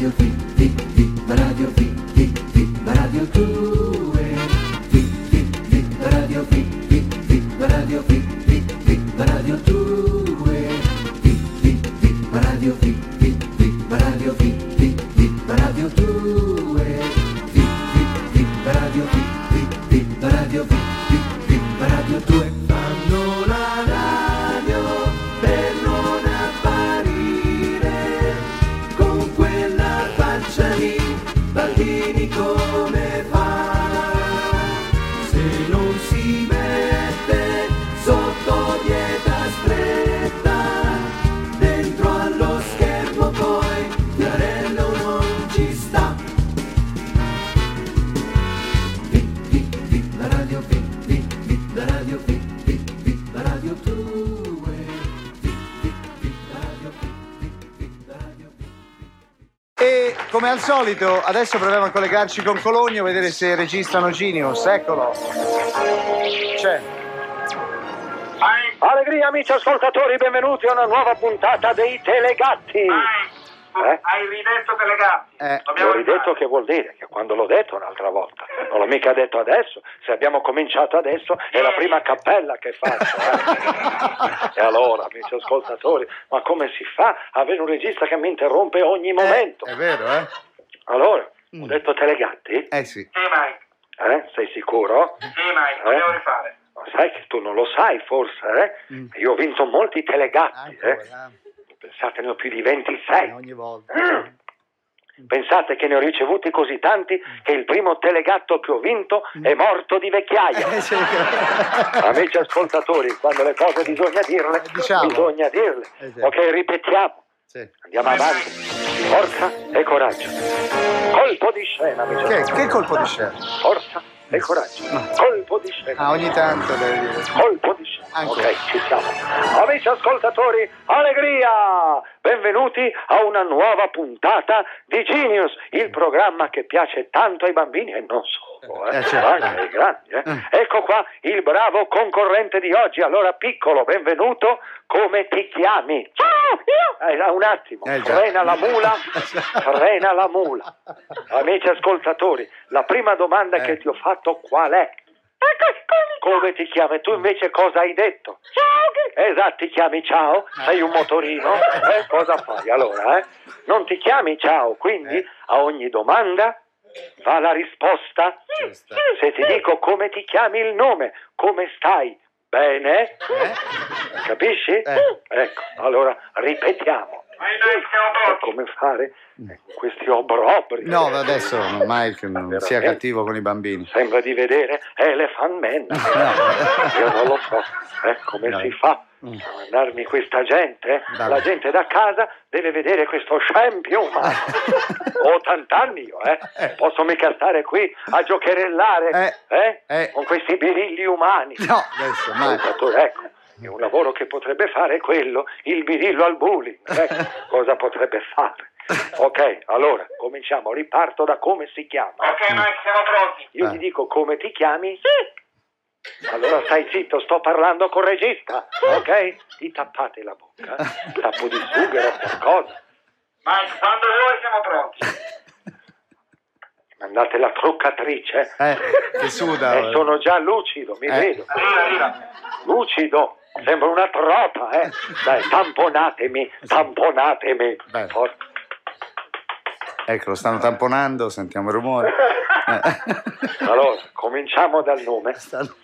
Radio Fi, come al solito, adesso proviamo a collegarci con Cologno, vedere se registrano Genius. Eccolo. C'è. Allegria amici ascoltatori, benvenuti a una nuova puntata dei Telegatti. Eh? Hai ridetto Telegatti. Eh, L'ho ridetto che vuol dire? Che quando l'ho detto un'altra volta, non l'ho mica detto adesso, se abbiamo cominciato adesso è la prima cappella che faccio. eh. e allora, amici ascoltatori, ma come si fa a avere un regista che mi interrompe ogni momento? È vero, eh? Allora, Mm. ho detto Telegatti? Eh sì. Sì, Mike. Eh? Sei sicuro? Sì, Mike, lo Eh? devo rifare. Ma sai che tu non lo sai forse, eh? Mm. Io ho vinto molti Telegatti, eh? Ancora, Pensate, ne ho più di 26. eh, ogni volta. Mm. Pensate che ne ho ricevuti così tanti che il primo telegatto che ho vinto è morto di vecchiaia. Eh. Amici ascoltatori, quando le cose bisogna dirle, Eh, diciamo. bisogna dirle. Eh. Ok, ripetiamo. Sì. Andiamo avanti. Forza e coraggio. Colpo di scena, amici Che, che colpo di scena? Forza e coraggio. Colpo di scena. Ah, ogni tanto devi dire. Colpo di scena. Ancora. Ok, ci siamo. Amici ascoltatori, allegria! Benvenuti a una nuova puntata di Genius, il programma che piace tanto ai bambini e non solo, eh, Eh, certo. anche ai grandi. eh. Mm. Ecco qua il bravo concorrente di oggi. Allora, piccolo, benvenuto. Come ti chiami? Ciao, io! Eh, un attimo, Eh, frena la mula, frena la mula. Amici ascoltatori, la prima domanda Eh. che ti ho fatto qual è? Come ti chiami? Tu invece cosa hai detto? Ciao! Esatto, ti chiami ciao? Sei un motorino? Eh, cosa fai allora? Eh? Non ti chiami ciao, quindi Eh. a ogni domanda va la risposta. Se ti dico come ti chiami il nome, come stai? Bene? Eh? Capisci? Eh. Ecco, allora ripetiamo. Pronti. come fare questi obrobri? No, adesso Mike non sia cattivo con i bambini. Sembra di vedere Elephant Man. Io non lo so eh, come No. si fa. A mandarmi questa gente. eh. Dai. La gente da casa deve vedere questo scempio umano. Ho 80 anni io, eh. Eh. Posso mica stare qui a giocherellare Eh. eh, Eh. con questi birilli umani. No, adesso. Ascoltatore, ecco, è un lavoro che potrebbe fare quello, il birillo al bullying. Ecco, cosa potrebbe fare? Ok, allora, cominciamo. Riparto da come si chiama. Ok, Mike, siamo pronti. Io ti dico come ti chiami? Sì. Allora stai zitto, sto parlando col regista, ok? Ti tappate la bocca, tappo di sughero, qualcosa. Mike, quando vuoi siamo pronti. Mandate la truccatrice. Eh, che suda. Eh, sono già lucido, mi Eh. vedo. Arriva, arriva. Lucido, sembra una trota, eh. Dai, tamponatemi, tamponatemi. Beh. Forza. Ecco, lo stanno tamponando, sentiamo il rumore. Eh. Allora, cominciamo dal nome. Stanno-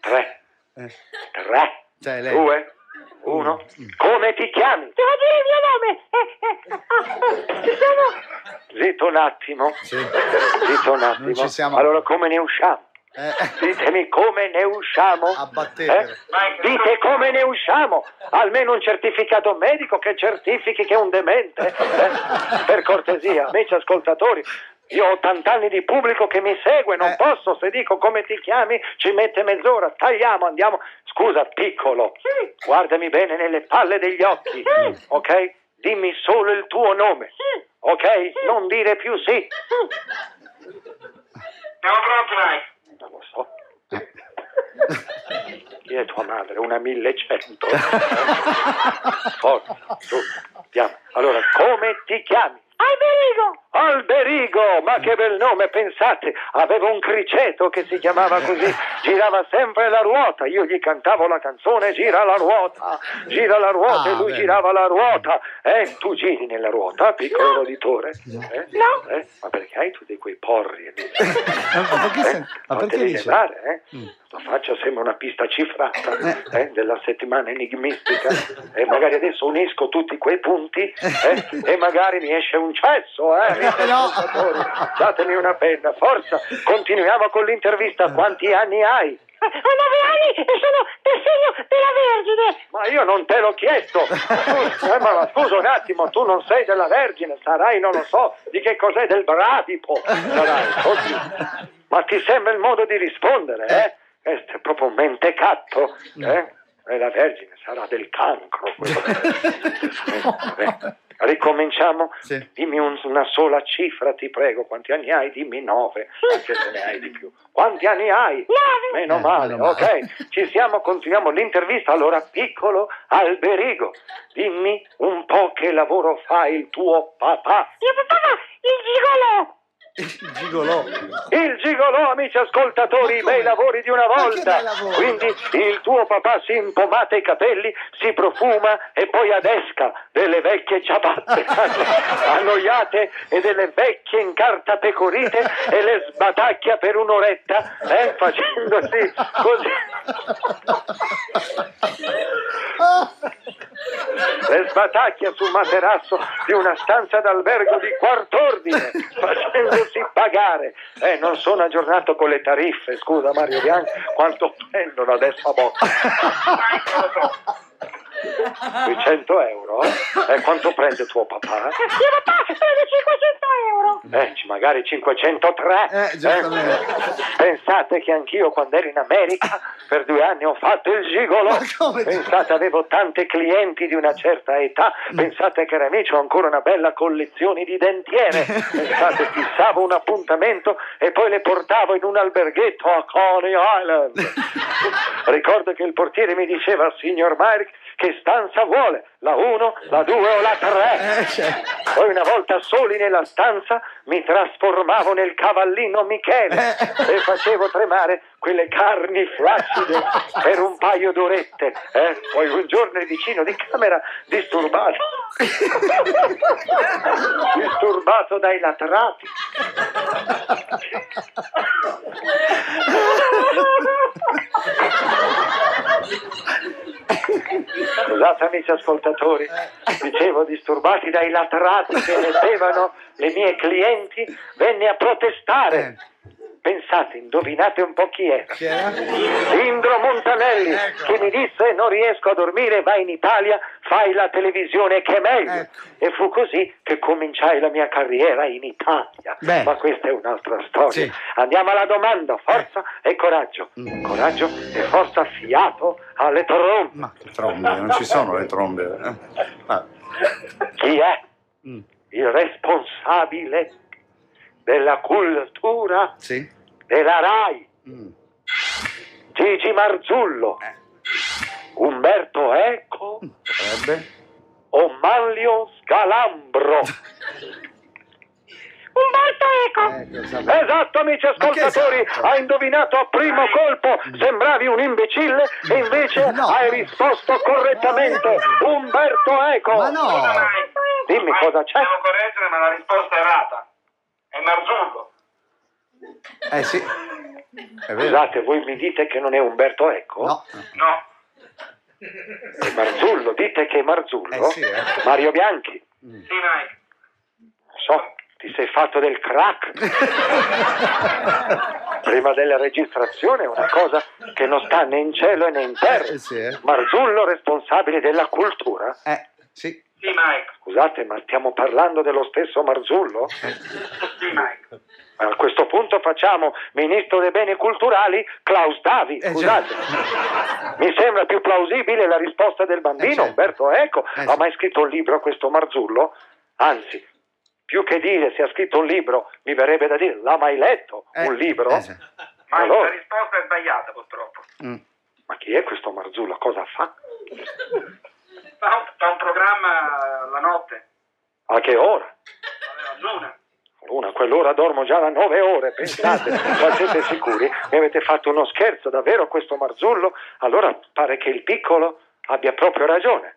Tre, eh. tre, Cioè, lei. due, uno. Come ti chiami? Devo dire il mio nome. Eh, eh, ci sono. Zitto un attimo. Sì. Zitto un attimo. Non ci siamo. Allora, come ne usciamo? Eh, Ditemi come ne usciamo. Mike, Dite come ne usciamo. Almeno un certificato medico che certifichi che è un demente. eh? Per cortesia, amici ascoltatori. Io ho 80 anni di pubblico che mi segue, non Eh. posso, se dico come ti chiami, ci mette mezz'ora. Tagliamo, andiamo. Scusa, piccolo, guardami bene nelle palle degli occhi, ok? Dimmi solo il tuo nome, ok? Non dire più sì. siamo pronti, Mike. Non lo so. Chi è tua madre? Una 1100. Forza, su, andiamo. Allora, come ti chiami? Alberigo! Alberigo, ma che bel nome, pensate, aveva un criceto che si chiamava così, girava sempre la ruota, io gli cantavo la canzone Gira la ruota, gira la ruota Ah, e lui bene. girava la ruota, eh, tu giri nella ruota, piccolo roditore, eh? No. Eh? ma perché hai tutti quei porri? eh? Ma perché, se- ma perché devi dice? levare, eh? Mm. La faccia sembra una pista cifrata eh, della settimana enigmistica e magari adesso unisco tutti quei punti eh, e magari mi esce un cesso, eh, No. Datemi una penna, forza, continuiamo con l'intervista. Quanti anni hai? Ho nove anni e sono del segno della Vergine! Ma io non te l'ho chiesto. Eh, ma, ma scusa un attimo, tu non sei della Vergine, sarai, non lo so, di che cos'è del bradipo. Sarai, oddio. Ma ti sembra il modo di rispondere, eh? Questo è proprio un mentecatto, eh? E la Vergine sarà del cancro. vabbè. Ricominciamo? Sì. Dimmi un- una sola cifra, ti prego. Quanti anni hai? Dimmi nove, anche se ne hai di più. Quanti anni hai? Nove! Meno Eh, male, meno male. ok. Ci siamo, continuiamo l'intervista. Allora, piccolo Alberigo, dimmi un po' che lavoro fa il tuo papà. Mio papà fa il gigolò! Il gigolò, amici ascoltatori, i bei lavori di una volta. Quindi il tuo papà si impomata i capelli, si profuma e poi adesca delle vecchie ciabatte annoiate e delle vecchie incartapecorite e le sbatacchia per un'oretta, eh, facendosi così. Le sbatacchia sul materasso di una stanza d'albergo di quart'ordine, facendosi pagare. Eh, non sono aggiornato con le tariffe, scusa Mario Bianchi, quanto prendono adesso a botta? Sui 100 euro? eh? E quanto prende tuo papà? Mio papà prende 500 euro! Eh, magari 503. Eh, giustamente. Pensate che anch'io quando ero in America per due anni ho fatto il gigolo. Pensate avevo tante clienti di una certa età. Pensate che amici ho ancora una bella collezione di dentiere. Pensate fissavo un appuntamento e poi le portavo in un alberghetto a Coney Island. Ricordo che il portiere mi diceva, signor Mark, che stanza vuole? La 1, la 2 o la 3? Eh, cioè, Poi una volta soli nella stanza mi trasformavo nel cavallino Michele e facevo tremare quelle carni flaccide per un paio d'orette. eh. Poi un giorno il vicino di camera disturbato, disturbato dai latrati. Scusate amici ascoltatori, dicevo disturbati dai latrati che mettevano le mie clienti, venne a protestare. Pensate, indovinate un po' chi era. chi era? Indro Montanelli Ecco. che mi disse non riesco a dormire, vai in Italia, fai la televisione che è meglio. Ecco. E fu così che cominciai la mia carriera in Italia. Bene. Ma questa è un'altra storia. Sì. Andiamo alla domanda, forza e coraggio. Mm. Coraggio e forza fiato alle trombe. Ma che trombe, non ci sono le trombe. eh. Ah, Chi è mm, il responsabile della cultura Sì? Della RAI? Mm. Gigi Marzullo, Eh. Umberto Eco Potrebbe? o Manlio Scalambro? Umberto Eco! Sapevo. Esatto, amici Ma ascoltatori, esatto? hai indovinato a primo colpo, sembravi un imbecille e invece No. hai risposto correttamente. Umberto Eco. Ma no! Dimmi Mike, cosa c'è. Devo correggere, ma la risposta è errata. È Marzullo. Eh sì. È vero. Scusate, voi mi dite che non è Umberto Eco? No. No. È Marzullo, dite che è Marzullo? Eh sì, eh. Mario Bianchi, Sì, Mike. so, ti sei fatto del crack. Prima della registrazione è una cosa che non sta né in cielo né in terra. Eh sì, eh. Marzullo responsabile della cultura? Eh, sì. Sì, Mike. Scusate, ma stiamo parlando dello stesso Marzullo? Sì, Mike. A questo punto facciamo ministro dei beni culturali Klaus Davi. Eh, Scusate, mi sembra più plausibile la risposta del bambino Eh, certo. Umberto Eco. Eh, Ha mai scritto un libro questo Marzullo? Anzi, più che dire se ha scritto un libro, mi verrebbe da dire, l'ha mai letto Eh, un libro? eh, sì. Mike, Allora. la risposta è sbagliata, purtroppo. Mm. Ma chi è questo Marzullo? Cosa fa? Fa un, fa un programma la notte, A che ora? Ora dormo già da nove ore, pensate, ma siete sicuri? Mi avete fatto uno scherzo, davvero questo Marzullo? Allora pare che il piccolo abbia proprio ragione.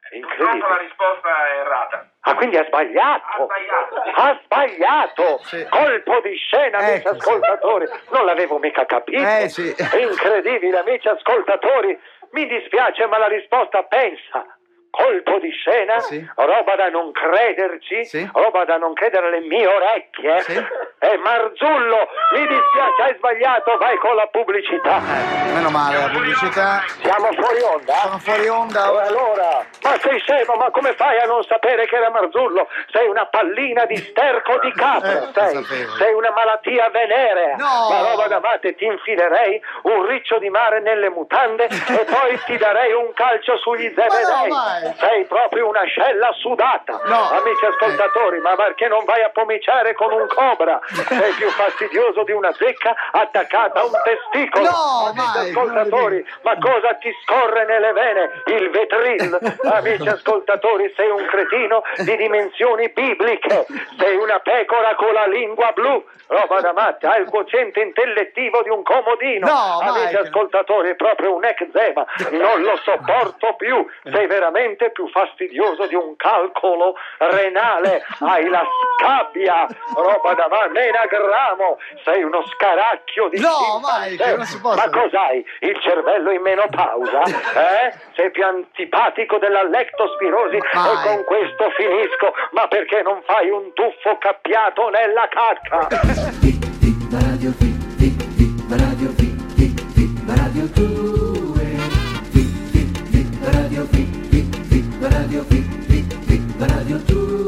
È Purtroppo la incredibile. risposta è errata. Ah, quindi ha sbagliato. Ha sbagliato. Ha sbagliato! Sì. Colpo di scena, amici Ecco, ascoltatori! Non l'avevo mica capito! Eh, sì. È incredibile, amici ascoltatori! Mi dispiace, ma la risposta pensa. Colpo di scena, Sì. roba da non crederci, Sì. roba da non credere alle mie orecchie. Sì. E Marzullo, mi dispiace, hai sbagliato, vai con la pubblicità. Eh, meno male la pubblicità. Siamo fuori onda? Sono fuori onda. E allora? Ma sei scemo, ma come fai a non sapere che era Marzullo? Sei una pallina di sterco di capra, Eh, sei. Sei una malattia venerea. No. Ma roba da mate, ti infilerei un riccio di mare nelle mutande e poi ti darei un calcio sugli zebedei. sei proprio una scella sudata. No. Amici ascoltatori, ma perché non vai a pomiciare con un cobra? Sei più fastidioso di una zecca attaccata a un testicolo. No, Amici mai, ascoltatori, ma cosa ti scorre nelle vene? Il vetril. Amici ascoltatori, sei un cretino di dimensioni bibliche. Sei una pecora con la lingua blu. Roba da matta, hai il quoziente intellettivo di un comodino. No, Amici Mike. ascoltatori, è proprio un eczema. Non lo sopporto più. Sei veramente più fastidioso di un calcolo renale. Hai la scabbia. Roba da matta, menagramo. Sei uno scaracchio di No. Mike, non si può Ma cos'hai? Il cervello in menopausa? Eh? Sei più antipatico della lectospirosi Mai. e con questo finisco. Ma perché non fai un tuffo cappiato nella cacca? Fit, fit, la radio fit, fit, fit, la radio fit, fit, fit, la radio 2. Fit, fit, fit, la radio fit, fit, fit, la radio fit, fit, fit, la radio 2.